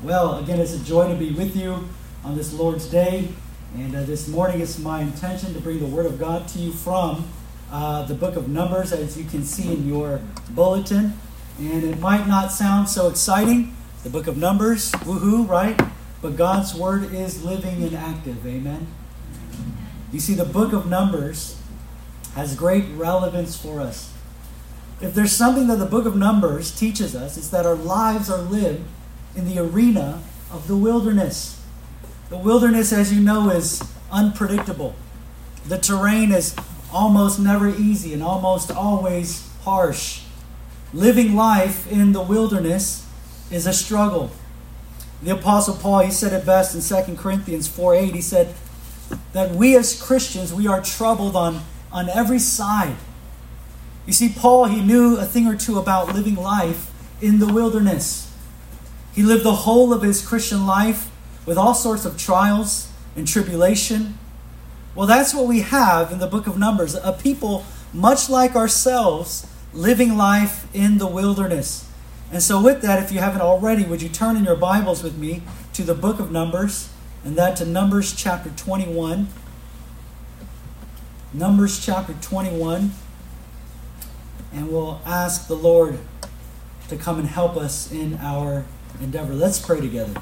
Well, again, it's a joy to be with you on this Lord's Day. And uh, this morning, it's my intention to bring the Word of God to you from uh, the book of Numbers, as you can see in your bulletin. And it might not sound so exciting, the book of Numbers, woohoo, right? But God's Word is living and active. Amen. You see, the book of Numbers has great relevance for us. If there's something that the book of Numbers teaches us, it's that our lives are lived in the arena of the wilderness. The wilderness, as you know, is unpredictable. The terrain is almost never easy and almost always harsh. Living life in the wilderness is a struggle. The Apostle Paul, he said it best in 2 Corinthians 4 8. He said that we as Christians, we are troubled on, on every side. You see, Paul, he knew a thing or two about living life in the wilderness. He lived the whole of his Christian life with all sorts of trials and tribulation. Well, that's what we have in the book of Numbers a people much like ourselves living life in the wilderness. And so, with that, if you haven't already, would you turn in your Bibles with me to the book of Numbers, and that to Numbers chapter 21. Numbers chapter 21. And we'll ask the Lord to come and help us in our endeavor. Let's pray together.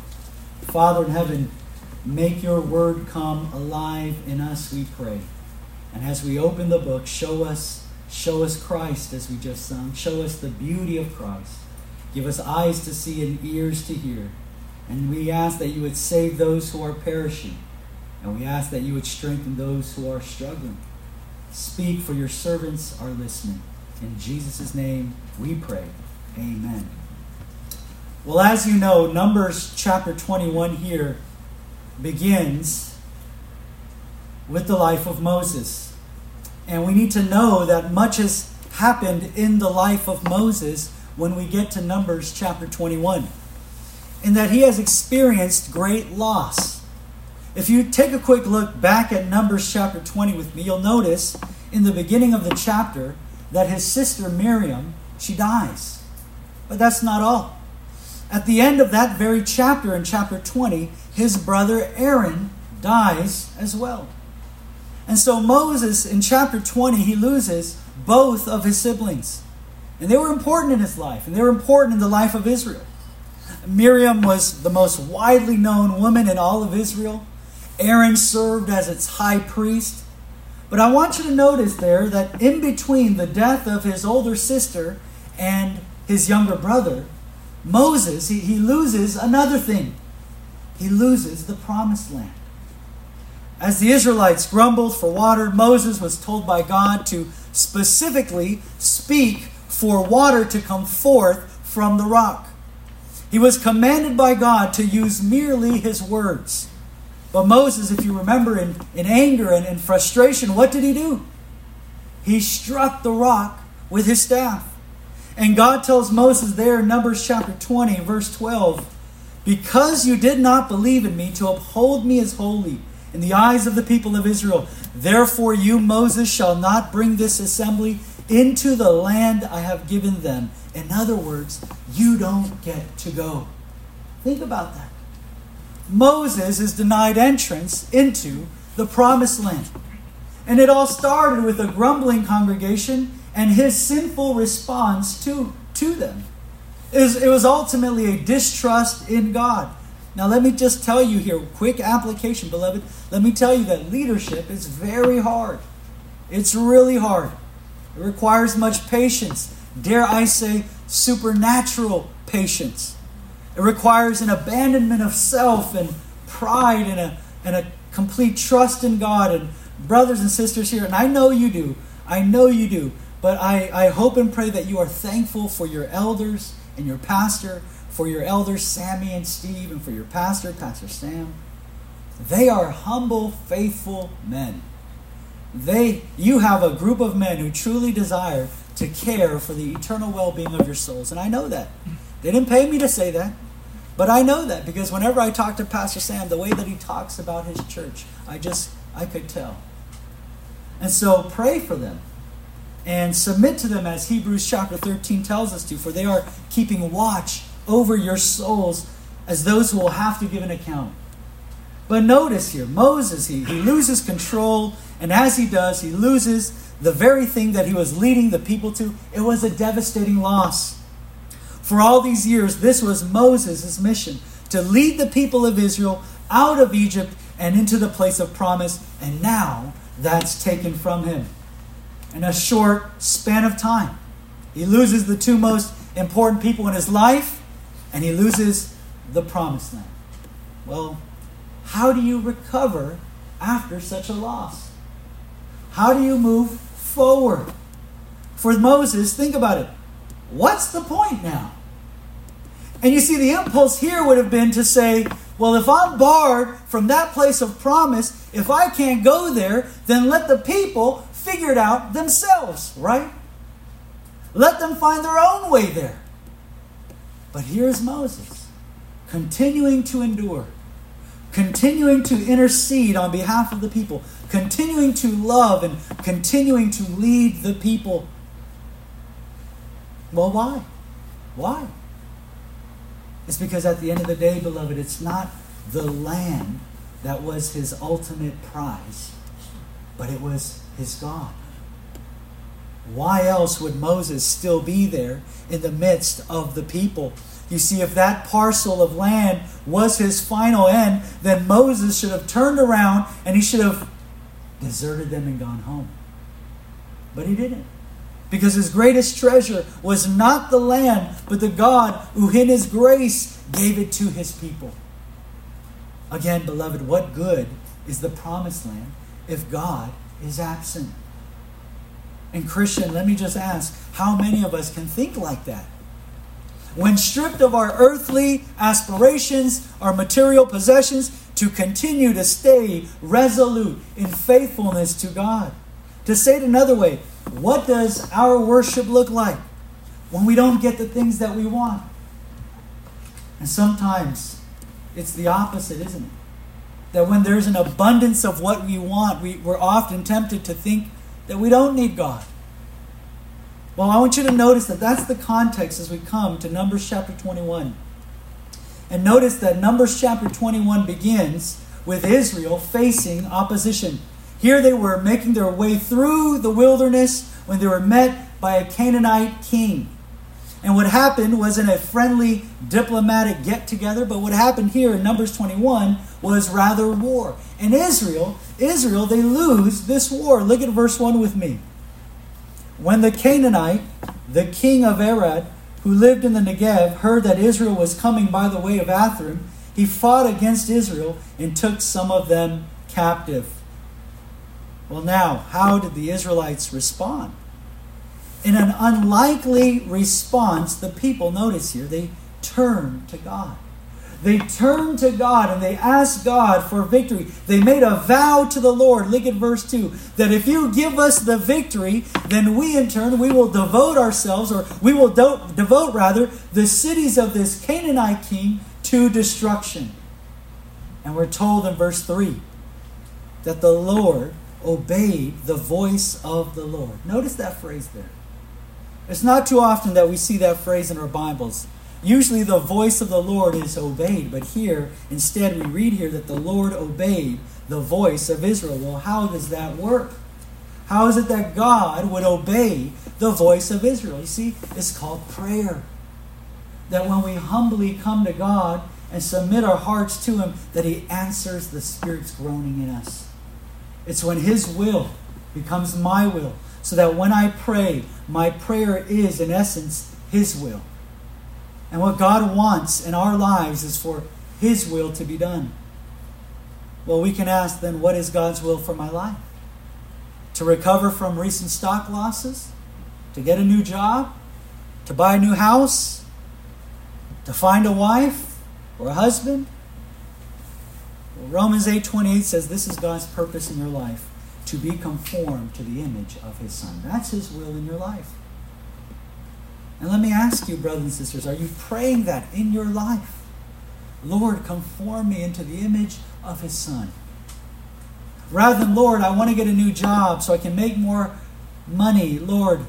Father in heaven, make your word come alive in us, we pray. And as we open the book, show us, show us Christ as we just sung. Show us the beauty of Christ. Give us eyes to see and ears to hear. And we ask that you would save those who are perishing. And we ask that you would strengthen those who are struggling. Speak, for your servants are listening. In Jesus' name we pray. Amen. Well, as you know, Numbers chapter 21 here begins with the life of Moses. And we need to know that much has happened in the life of Moses when we get to Numbers chapter 21, in that he has experienced great loss. If you take a quick look back at Numbers chapter 20 with me, you'll notice in the beginning of the chapter that his sister Miriam, she dies. But that's not all. At the end of that very chapter, in chapter 20, his brother Aaron dies as well. And so Moses, in chapter 20, he loses both of his siblings. And they were important in his life, and they were important in the life of Israel. Miriam was the most widely known woman in all of Israel. Aaron served as its high priest. But I want you to notice there that in between the death of his older sister and his younger brother, Moses, he, he loses another thing. He loses the promised land. As the Israelites grumbled for water, Moses was told by God to specifically speak for water to come forth from the rock. He was commanded by God to use merely his words. But Moses, if you remember, in, in anger and in frustration, what did he do? He struck the rock with his staff. And God tells Moses there in Numbers chapter 20, verse 12, Because you did not believe in me to uphold me as holy in the eyes of the people of Israel, therefore you, Moses, shall not bring this assembly into the land I have given them. In other words, you don't get to go. Think about that. Moses is denied entrance into the promised land. And it all started with a grumbling congregation and his sinful response to, to them. It was, it was ultimately a distrust in God. Now, let me just tell you here, quick application, beloved. Let me tell you that leadership is very hard. It's really hard. It requires much patience. Dare I say, supernatural patience. It requires an abandonment of self and pride and a, and a complete trust in God. And brothers and sisters here, and I know you do, I know you do. But I, I hope and pray that you are thankful for your elders and your pastor, for your elders, Sammy and Steve, and for your pastor, Pastor Sam. They are humble, faithful men. They, you have a group of men who truly desire to care for the eternal well being of your souls. And I know that. They didn't pay me to say that. But I know that because whenever I talk to Pastor Sam, the way that he talks about his church, I just, I could tell. And so pray for them and submit to them as Hebrews chapter 13 tells us to, for they are keeping watch over your souls as those who will have to give an account. But notice here, Moses, he, he loses control, and as he does, he loses the very thing that he was leading the people to. It was a devastating loss. For all these years, this was Moses' mission to lead the people of Israel out of Egypt and into the place of promise, and now that's taken from him. In a short span of time, he loses the two most important people in his life, and he loses the promised land. Well, how do you recover after such a loss? How do you move forward? For Moses, think about it. What's the point now? And you see, the impulse here would have been to say, well, if I'm barred from that place of promise, if I can't go there, then let the people figure it out themselves, right? Let them find their own way there. But here's Moses, continuing to endure, continuing to intercede on behalf of the people, continuing to love and continuing to lead the people. Well, why? Why? It's because at the end of the day, beloved, it's not the land that was his ultimate prize, but it was his God. Why else would Moses still be there in the midst of the people? You see, if that parcel of land was his final end, then Moses should have turned around and he should have deserted them and gone home. But he didn't. Because his greatest treasure was not the land, but the God who, in his grace, gave it to his people. Again, beloved, what good is the promised land if God is absent? And, Christian, let me just ask how many of us can think like that? When stripped of our earthly aspirations, our material possessions, to continue to stay resolute in faithfulness to God. To say it another way, what does our worship look like when we don't get the things that we want? And sometimes it's the opposite, isn't it? That when there's an abundance of what we want, we, we're often tempted to think that we don't need God. Well, I want you to notice that that's the context as we come to Numbers chapter 21. And notice that Numbers chapter 21 begins with Israel facing opposition. Here they were making their way through the wilderness when they were met by a Canaanite king. And what happened wasn't a friendly diplomatic get together, but what happened here in Numbers 21 was rather war. And Israel, Israel, they lose this war. Look at verse 1 with me. When the Canaanite, the king of Arad, who lived in the Negev, heard that Israel was coming by the way of Atharim, he fought against Israel and took some of them captive. Well, now, how did the Israelites respond? In an unlikely response, the people, notice here, they turn to God. They turn to God and they ask God for victory. They made a vow to the Lord. Look at verse 2 that if you give us the victory, then we in turn we will devote ourselves or we will do- devote rather the cities of this Canaanite king to destruction. And we're told in verse 3 that the Lord obeyed the voice of the Lord. Notice that phrase there. It's not too often that we see that phrase in our Bibles. Usually the voice of the Lord is obeyed, but here, instead, we read here that the Lord obeyed the voice of Israel. Well, how does that work? How is it that God would obey the voice of Israel? You see, it's called prayer. That when we humbly come to God and submit our hearts to Him, that He answers the Spirit's groaning in us. It's when His will becomes my will, so that when I pray, my prayer is, in essence, His will. And what God wants in our lives is for His will to be done. Well, we can ask then, what is God's will for my life? To recover from recent stock losses? To get a new job? To buy a new house? To find a wife or a husband? Well, Romans 8:28 says this is God's purpose in your life, to be conformed to the image of his son. That's his will in your life. And let me ask you, brothers and sisters, are you praying that in your life? Lord, conform me into the image of his son. Rather than, Lord, I want to get a new job so I can make more money. Lord,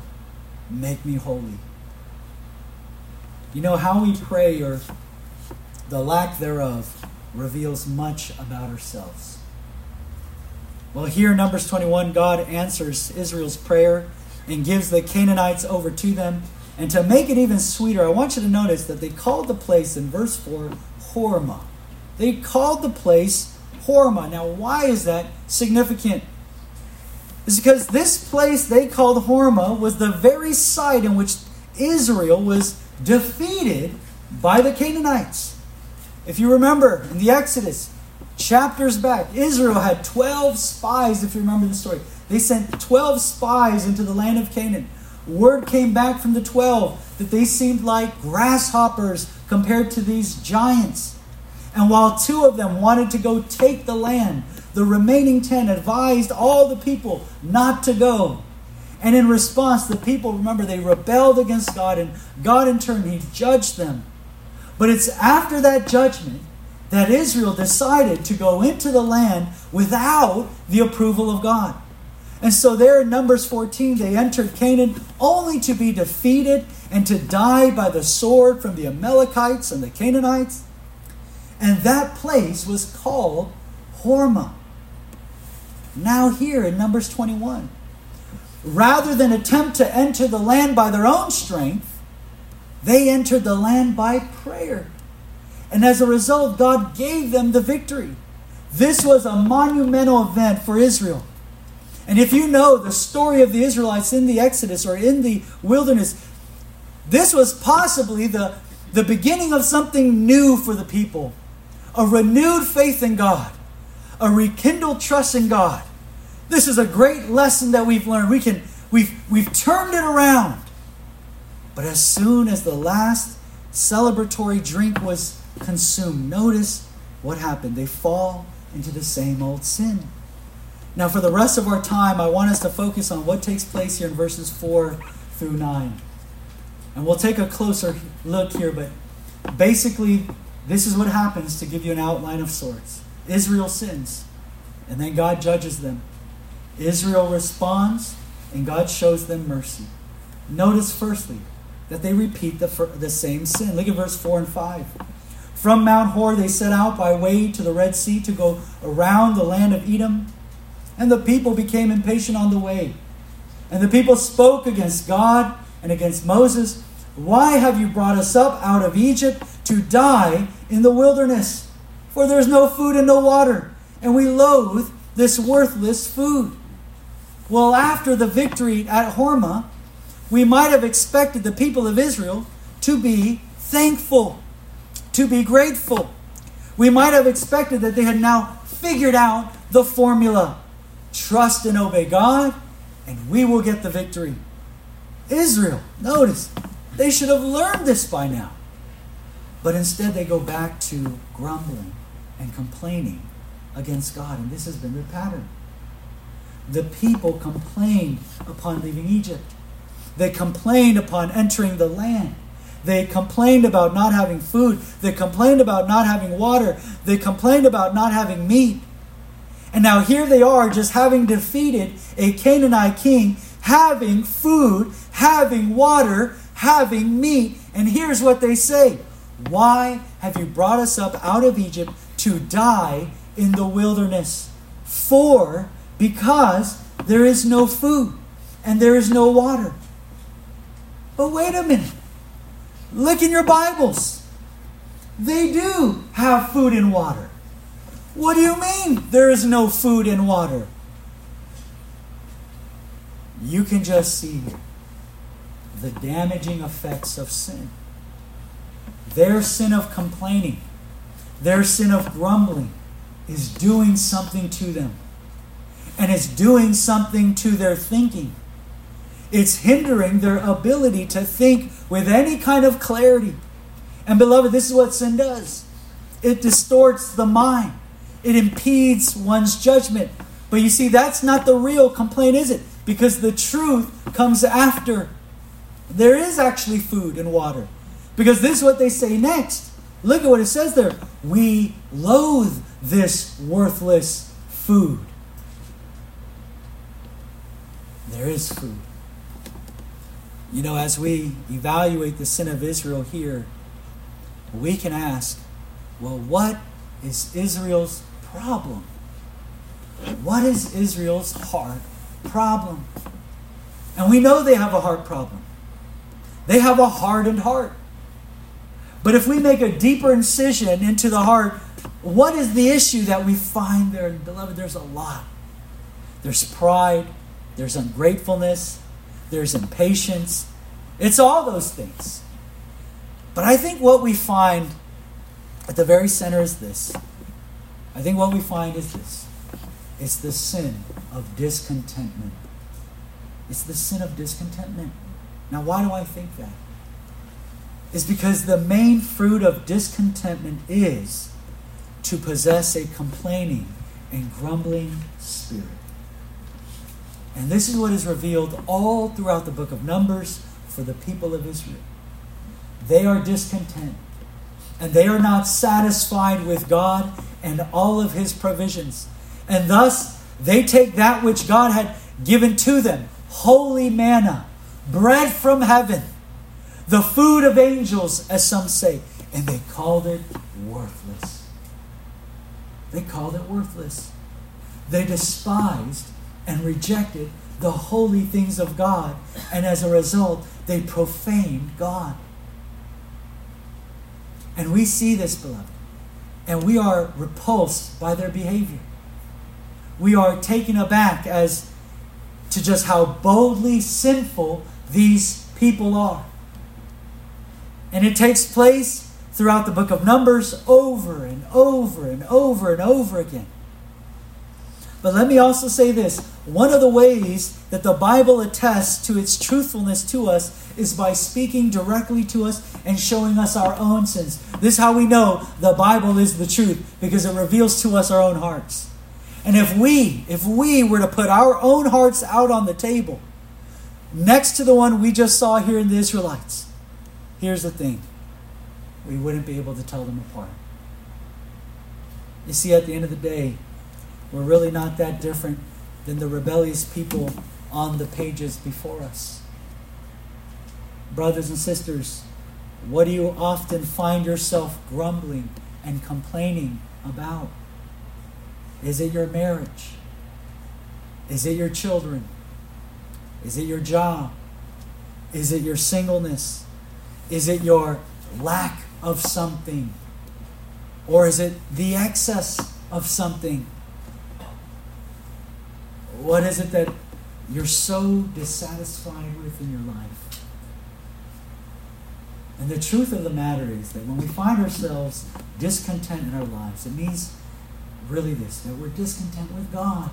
make me holy. You know how we pray or the lack thereof reveals much about ourselves. Well, here in Numbers 21, God answers Israel's prayer and gives the Canaanites over to them. And to make it even sweeter, I want you to notice that they called the place in verse 4 Hormah. They called the place Hormah. Now, why is that significant? It's because this place they called Hormah was the very site in which Israel was defeated by the Canaanites. If you remember in the Exodus, chapters back, Israel had 12 spies, if you remember the story. They sent 12 spies into the land of Canaan. Word came back from the 12 that they seemed like grasshoppers compared to these giants. And while two of them wanted to go take the land, the remaining 10 advised all the people not to go. And in response, the people, remember, they rebelled against God, and God in turn, He judged them. But it's after that judgment that Israel decided to go into the land without the approval of God. And so, there in Numbers 14, they entered Canaan only to be defeated and to die by the sword from the Amalekites and the Canaanites. And that place was called Hormah. Now, here in Numbers 21, rather than attempt to enter the land by their own strength, they entered the land by prayer. And as a result, God gave them the victory. This was a monumental event for Israel. And if you know the story of the Israelites in the Exodus or in the wilderness, this was possibly the, the beginning of something new for the people a renewed faith in God, a rekindled trust in God. This is a great lesson that we've learned. We can, we've, we've turned it around. But as soon as the last celebratory drink was consumed, notice what happened. They fall into the same old sin. Now, for the rest of our time, I want us to focus on what takes place here in verses 4 through 9. And we'll take a closer look here, but basically, this is what happens to give you an outline of sorts. Israel sins, and then God judges them. Israel responds, and God shows them mercy. Notice, firstly, that they repeat the, the same sin. Look at verse 4 and 5. From Mount Hor they set out by way to the Red Sea to go around the land of Edom. And the people became impatient on the way. And the people spoke against God and against Moses. Why have you brought us up out of Egypt to die in the wilderness? For there is no food and no water, and we loathe this worthless food. Well, after the victory at Hormah, we might have expected the people of Israel to be thankful, to be grateful. We might have expected that they had now figured out the formula trust and obey God, and we will get the victory. Israel, notice, they should have learned this by now. But instead, they go back to grumbling and complaining against God. And this has been the pattern. The people complained upon leaving Egypt, they complained upon entering the land. They complained about not having food. They complained about not having water. They complained about not having meat. And now here they are, just having defeated a Canaanite king, having food, having water, having meat. And here's what they say Why have you brought us up out of Egypt to die in the wilderness? For, because there is no food and there is no water. But wait a minute. Look in your Bibles. They do have food and water. What do you mean there is no food and water? You can just see the damaging effects of sin. Their sin of complaining, their sin of grumbling is doing something to them. And it's doing something to their thinking. It's hindering their ability to think with any kind of clarity. And beloved, this is what sin does it distorts the mind it impedes one's judgment. But you see, that's not the real complaint, is it? Because the truth comes after. There is actually food and water. Because this is what they say next. Look at what it says there. We loathe this worthless food. There is food. You know, as we evaluate the sin of Israel here, we can ask well, what is Israel's problem? What is Israel's heart problem? And we know they have a heart problem. They have a hardened heart. But if we make a deeper incision into the heart, what is the issue that we find there? Beloved, there's a lot. There's pride, there's ungratefulness, there's impatience. It's all those things. But I think what we find at the very center is this. I think what we find is this it's the sin of discontentment. It's the sin of discontentment. Now, why do I think that? Is because the main fruit of discontentment is to possess a complaining and grumbling spirit. And this is what is revealed all throughout the book of Numbers for the people of Israel. They are discontent and they are not satisfied with God and all of his provisions. And thus, they take that which God had given to them holy manna, bread from heaven, the food of angels, as some say, and they called it worthless. They called it worthless. They despised and rejected the holy things of God, and as a result, they profaned God. And we see this, beloved, and we are repulsed by their behavior. We are taken aback as to just how boldly sinful these people are. And it takes place throughout the book of Numbers over and over and over and over again. But let me also say this one of the ways that the Bible attests to its truthfulness to us is by speaking directly to us and showing us our own sins. This is how we know the Bible is the truth because it reveals to us our own hearts. And if we, if we were to put our own hearts out on the table next to the one we just saw here in the Israelites, here's the thing. We wouldn't be able to tell them apart. You see, at the end of the day, we're really not that different than the rebellious people on the pages before us. Brothers and sisters, what do you often find yourself grumbling and complaining about? Is it your marriage? Is it your children? Is it your job? Is it your singleness? Is it your lack of something? Or is it the excess of something? What is it that you're so dissatisfied with in your life? And the truth of the matter is that when we find ourselves discontent in our lives, it means really this that we're discontent with God.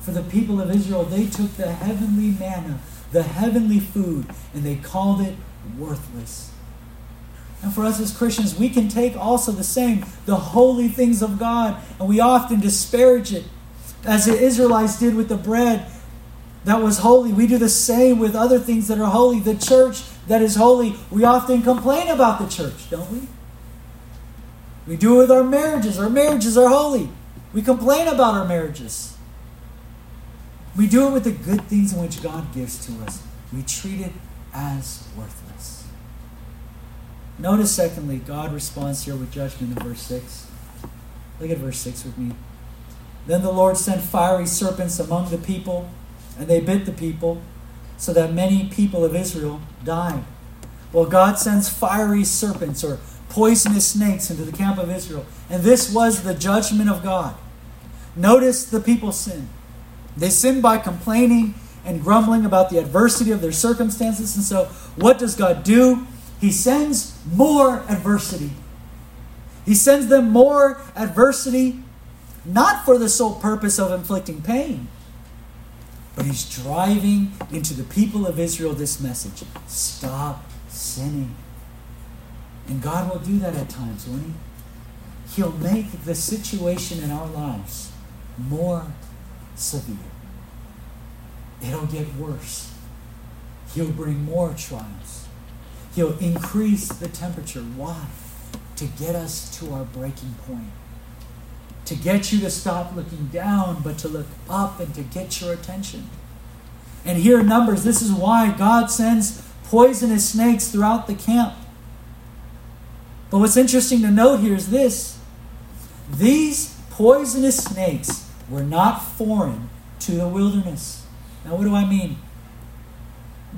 For the people of Israel, they took the heavenly manna, the heavenly food, and they called it worthless. And for us as Christians, we can take also the same, the holy things of God, and we often disparage it, as the Israelites did with the bread that was holy. We do the same with other things that are holy. The church that is holy, we often complain about the church, don't we? We do it with our marriages. Our marriages are holy. We complain about our marriages. We do it with the good things in which God gives to us. We treat it as worthless. Notice, secondly, God responds here with judgment in verse 6. Look at verse 6 with me. Then the Lord sent fiery serpents among the people, and they bit the people, so that many people of Israel died. Well, God sends fiery serpents or poisonous snakes into the camp of Israel. And this was the judgment of God. Notice the people sin. They sin by complaining and grumbling about the adversity of their circumstances. And so, what does God do? He sends more adversity. He sends them more adversity, not for the sole purpose of inflicting pain, but He's driving into the people of Israel this message stop sinning. And God will do that at times, won't He? He'll make the situation in our lives more severe. It'll get worse. He'll bring more trials. He'll increase the temperature. Why? To get us to our breaking point. To get you to stop looking down, but to look up and to get your attention. And here in Numbers, this is why God sends poisonous snakes throughout the camp But what's interesting to note here is this these poisonous snakes were not foreign to the wilderness. Now, what do I mean?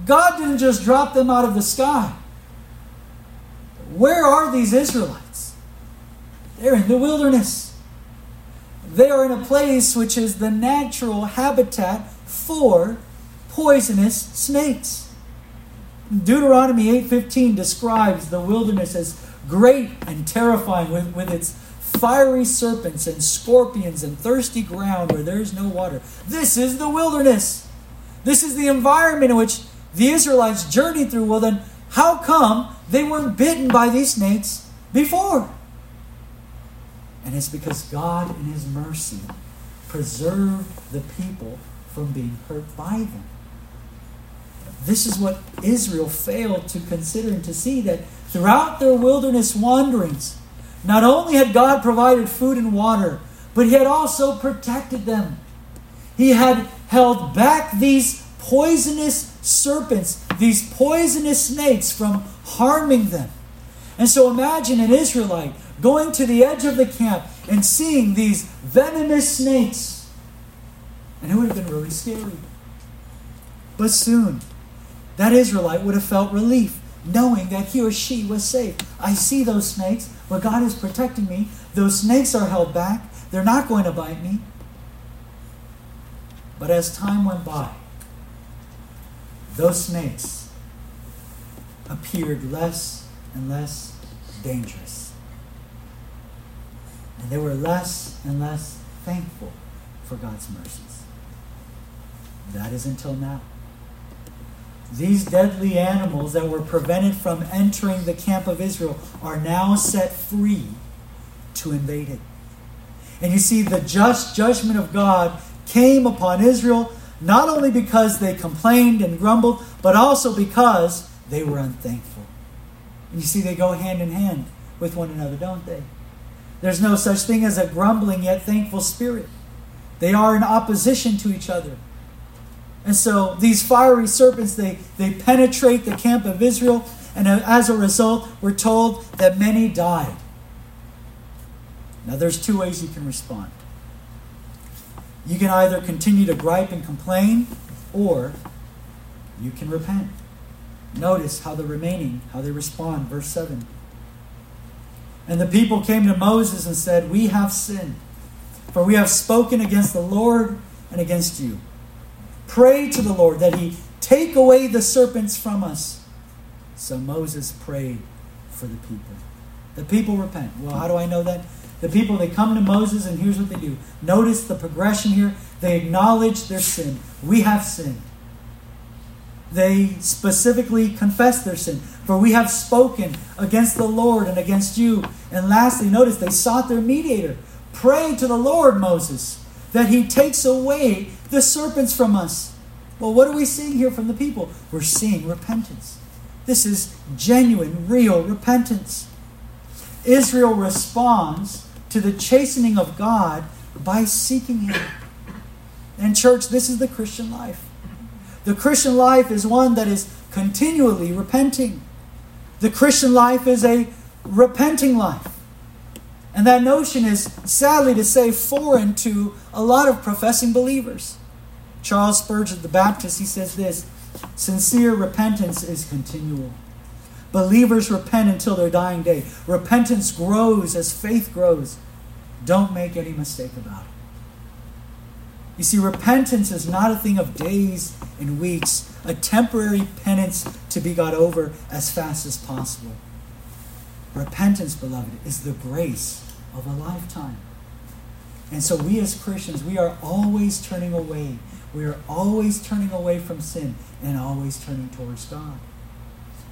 God didn't just drop them out of the sky. Where are these Israelites? They're in the wilderness. They are in a place which is the natural habitat for poisonous snakes. Deuteronomy 8:15 describes the wilderness as great and terrifying with, with its fiery serpents and scorpions and thirsty ground where there is no water. This is the wilderness. This is the environment in which the Israelites journeyed through. Well, then, how come they weren't bitten by these snakes before? It's because God, in His mercy, preserved the people from being hurt by them. This is what Israel failed to consider and to see that throughout their wilderness wanderings, not only had God provided food and water, but He had also protected them. He had held back these poisonous serpents, these poisonous snakes from harming them. And so imagine an Israelite going to the edge of the camp and seeing these venomous snakes. And it would have been really scary. But soon, that Israelite would have felt relief knowing that he or she was safe. I see those snakes, but God is protecting me. Those snakes are held back, they're not going to bite me. But as time went by, those snakes appeared less and less dangerous. And they were less and less thankful for God's mercies. That is until now. These deadly animals that were prevented from entering the camp of Israel are now set free to invade it. And you see, the just judgment of God came upon Israel not only because they complained and grumbled, but also because they were unthankful. And you see, they go hand in hand with one another, don't they? There's no such thing as a grumbling yet thankful spirit. They are in opposition to each other. And so these fiery serpents, they, they penetrate the camp of Israel, and as a result, we're told that many died. Now, there's two ways you can respond. You can either continue to gripe and complain, or you can repent. Notice how the remaining, how they respond. Verse 7. And the people came to Moses and said, We have sinned, for we have spoken against the Lord and against you. Pray to the Lord that he take away the serpents from us. So Moses prayed for the people. The people repent. Well, how do I know that? The people, they come to Moses, and here's what they do. Notice the progression here. They acknowledge their sin. We have sinned. They specifically confess their sin. For we have spoken against the Lord and against you. And lastly, notice they sought their mediator. Pray to the Lord, Moses, that he takes away the serpents from us. Well, what are we seeing here from the people? We're seeing repentance. This is genuine, real repentance. Israel responds to the chastening of God by seeking Him. And, church, this is the Christian life. The Christian life is one that is continually repenting. The Christian life is a repenting life. And that notion is, sadly to say, foreign to a lot of professing believers. Charles Spurgeon, the Baptist, he says this sincere repentance is continual. Believers repent until their dying day. Repentance grows as faith grows. Don't make any mistake about it. You see, repentance is not a thing of days and weeks, a temporary penance to be got over as fast as possible. Repentance, beloved, is the grace of a lifetime. And so we as Christians, we are always turning away. We are always turning away from sin and always turning towards God.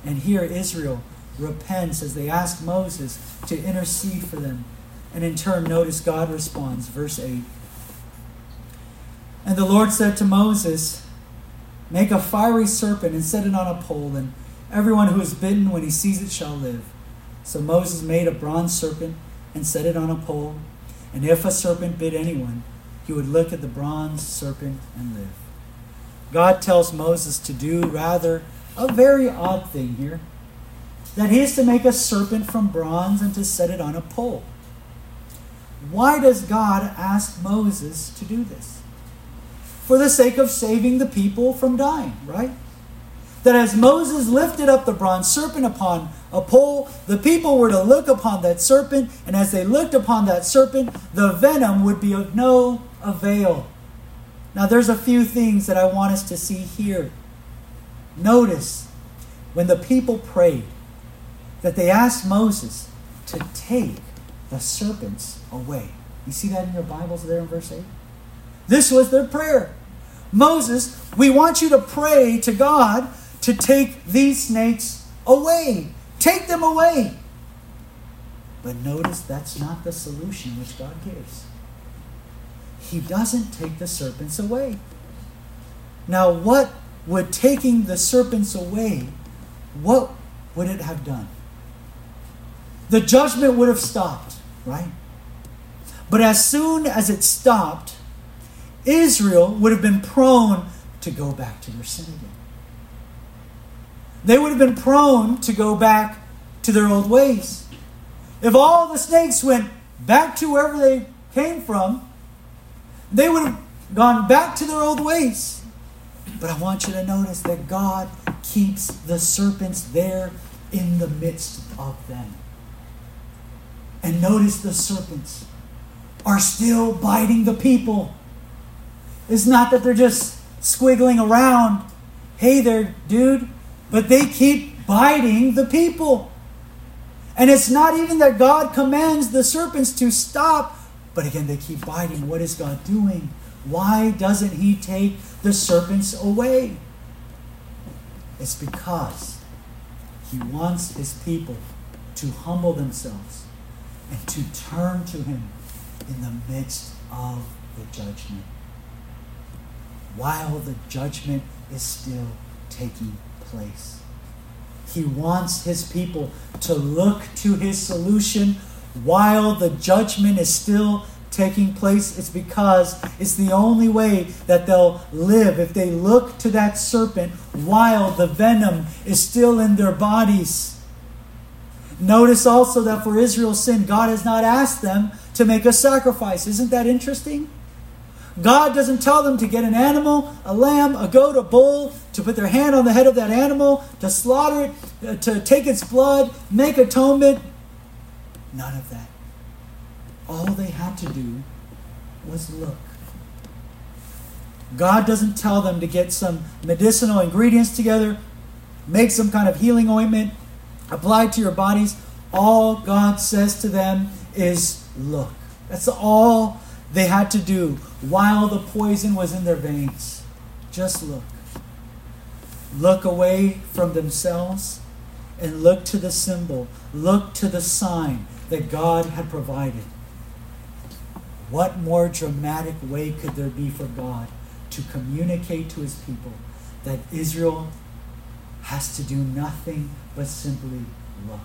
And here Israel repents as they ask Moses to intercede for them. And in turn, notice God responds. Verse 8. And the Lord said to Moses, Make a fiery serpent and set it on a pole, and everyone who is bitten when he sees it shall live. So Moses made a bronze serpent and set it on a pole. And if a serpent bit anyone, he would look at the bronze serpent and live. God tells Moses to do rather a very odd thing here. that he is to make a serpent from bronze and to set it on a pole. Why does God ask Moses to do this? For the sake of saving the people from dying, right? That as Moses lifted up the bronze serpent upon a pole, the people were to look upon that serpent, and as they looked upon that serpent, the venom would be of no avail. Now, there's a few things that I want us to see here. Notice when the people prayed that they asked Moses to take the serpents away. You see that in your Bibles there in verse 8? This was their prayer. Moses, we want you to pray to God to take these snakes away. Take them away. But notice that's not the solution which God gives. He doesn't take the serpents away. Now, what would taking the serpents away, what would it have done? The judgment would have stopped, right? But as soon as it stopped, Israel would have been prone to go back to their sin again. They would have been prone to go back to their old ways. If all the snakes went back to wherever they came from, they would have gone back to their old ways. But I want you to notice that God keeps the serpents there in the midst of them. And notice the serpents are still biting the people. It's not that they're just squiggling around, hey there, dude, but they keep biting the people. And it's not even that God commands the serpents to stop, but again, they keep biting. What is God doing? Why doesn't He take the serpents away? It's because He wants His people to humble themselves and to turn to Him in the midst of the judgment. While the judgment is still taking place. He wants his people to look to his solution while the judgment is still taking place. It's because it's the only way that they'll live if they look to that serpent while the venom is still in their bodies. Notice also that for Israel's sin, God has not asked them to make a sacrifice. Isn't that interesting? God doesn't tell them to get an animal, a lamb, a goat, a bull, to put their hand on the head of that animal, to slaughter it, uh, to take its blood, make atonement. None of that. All they had to do was look. God doesn't tell them to get some medicinal ingredients together, make some kind of healing ointment, apply it to your bodies. All God says to them is look. That's all they had to do while the poison was in their veins. Just look. Look away from themselves and look to the symbol, look to the sign that God had provided. What more dramatic way could there be for God to communicate to his people that Israel has to do nothing but simply look?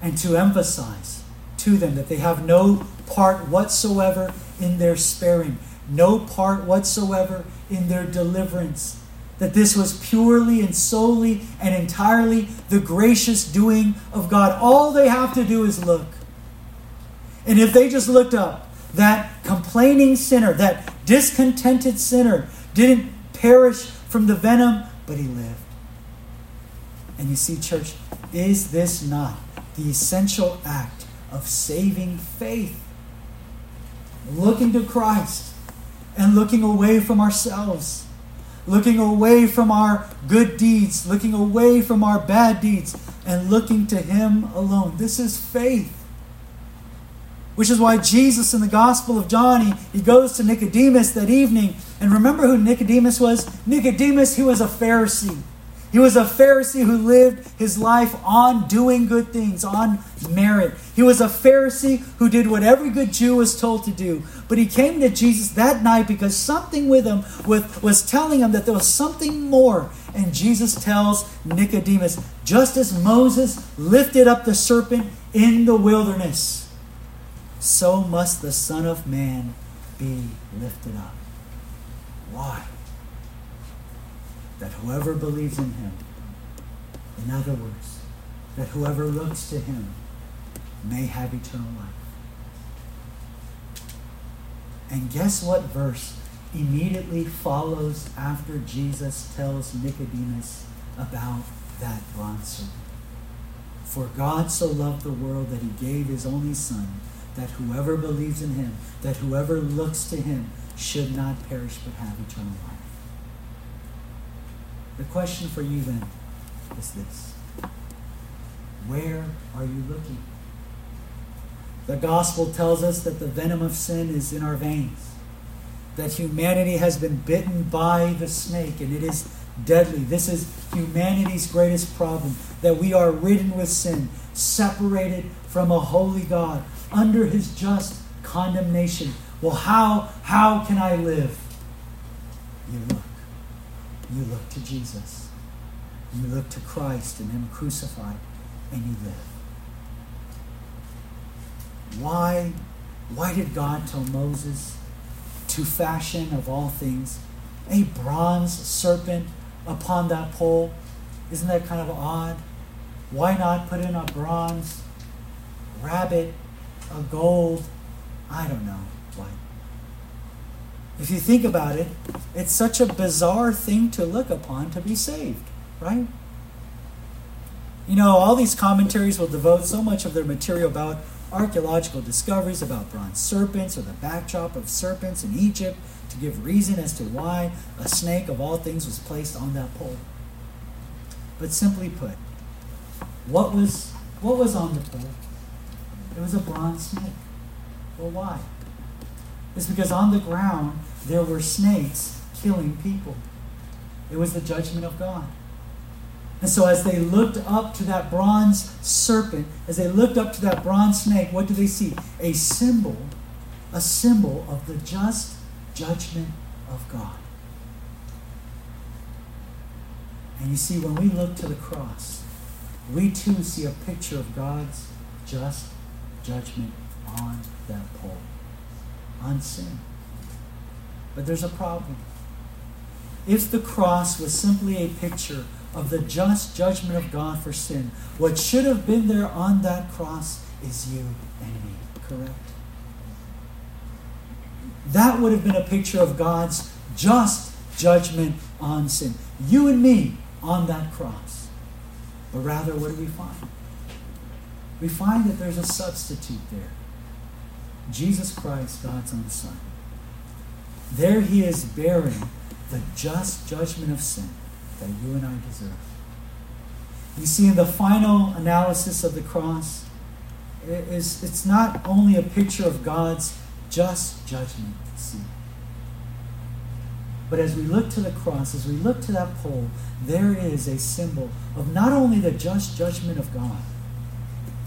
And to emphasize to them that they have no part whatsoever in their sparing, no part whatsoever in their deliverance. That this was purely and solely and entirely the gracious doing of God. All they have to do is look. And if they just looked up, that complaining sinner, that discontented sinner, didn't perish from the venom, but he lived. And you see, church, is this not the essential act of saving faith? Looking to Christ and looking away from ourselves, looking away from our good deeds, looking away from our bad deeds, and looking to Him alone. This is faith. Which is why Jesus in the Gospel of John, he, he goes to Nicodemus that evening. And remember who Nicodemus was? Nicodemus, he was a Pharisee. He was a Pharisee who lived his life on doing good things, on merit. He was a Pharisee who did what every good Jew was told to do. But he came to Jesus that night because something with him was telling him that there was something more. And Jesus tells Nicodemus, just as Moses lifted up the serpent in the wilderness so must the Son of Man be lifted up. Why? That whoever believes in him In other words, that whoever looks to him may have eternal life. And guess what verse immediately follows after Jesus tells Nicodemus about that serpent? For God so loved the world that he gave his only Son, that whoever believes in him, that whoever looks to him, should not perish but have eternal life. The question for you then is this Where are you looking? The gospel tells us that the venom of sin is in our veins, that humanity has been bitten by the snake, and it is deadly. This is humanity's greatest problem that we are ridden with sin, separated from a holy God, under his just condemnation. Well, how, how can I live? You look. You look to Jesus. You look to Christ and him crucified, and you live. Why, why did God tell Moses to fashion of all things a bronze serpent upon that pole? Isn't that kind of odd? Why not put in a bronze rabbit, a gold? I don't know. If you think about it, it's such a bizarre thing to look upon to be saved, right? You know, all these commentaries will devote so much of their material about archaeological discoveries about bronze serpents or the backdrop of serpents in Egypt to give reason as to why a snake of all things was placed on that pole. But simply put, what was what was on the pole? It was a bronze snake. Well, why? It's because on the ground there were snakes killing people. It was the judgment of God. And so, as they looked up to that bronze serpent, as they looked up to that bronze snake, what do they see? A symbol, a symbol of the just judgment of God. And you see, when we look to the cross, we too see a picture of God's just judgment on that pole, on sin. But there's a problem. If the cross was simply a picture of the just judgment of God for sin. What should have been there on that cross is you and me, correct? That would have been a picture of God's just judgment on sin. You and me on that cross. But rather, what do we find? We find that there's a substitute there Jesus Christ, God's own Son. There he is bearing the just judgment of sin that you and I deserve. You see, in the final analysis of the cross, it is, it's not only a picture of God's just judgment, see. But as we look to the cross, as we look to that pole, there is a symbol of not only the just judgment of God,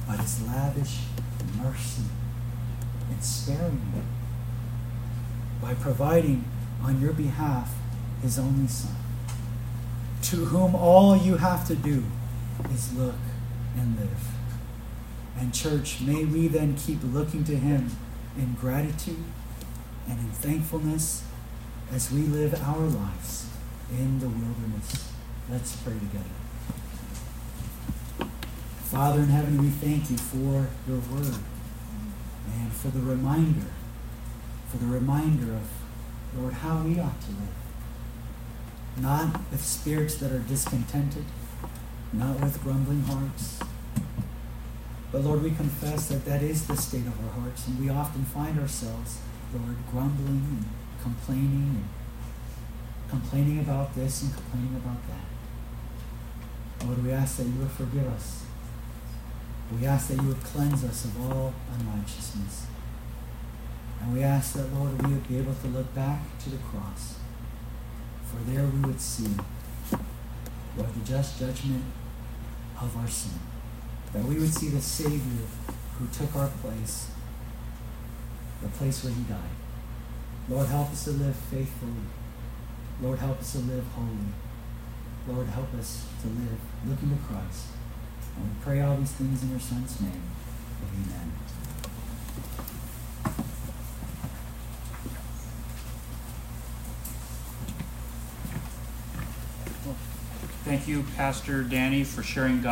but his lavish mercy and sparing you by providing on your behalf his only Son to whom all you have to do is look and live. And, church, may we then keep looking to Him in gratitude and in thankfulness as we live our lives in the wilderness. Let's pray together. Father in heaven, we thank you for your word and for the reminder, for the reminder of, Lord, how we ought to live not with spirits that are discontented, not with grumbling hearts. But Lord, we confess that that is the state of our hearts, and we often find ourselves, Lord, grumbling and complaining and complaining about this and complaining about that. Lord, we ask that you would forgive us. We ask that you would cleanse us of all unrighteousness. And we ask that, Lord, we would be able to look back to the cross for there we would see, Lord, the just judgment of our sin. That we would see the Savior who took our place, the place where he died. Lord, help us to live faithfully. Lord, help us to live holy. Lord, help us to live looking to Christ. And we pray all these things in your Son's name. Amen. Thank you, Pastor Danny, for sharing God's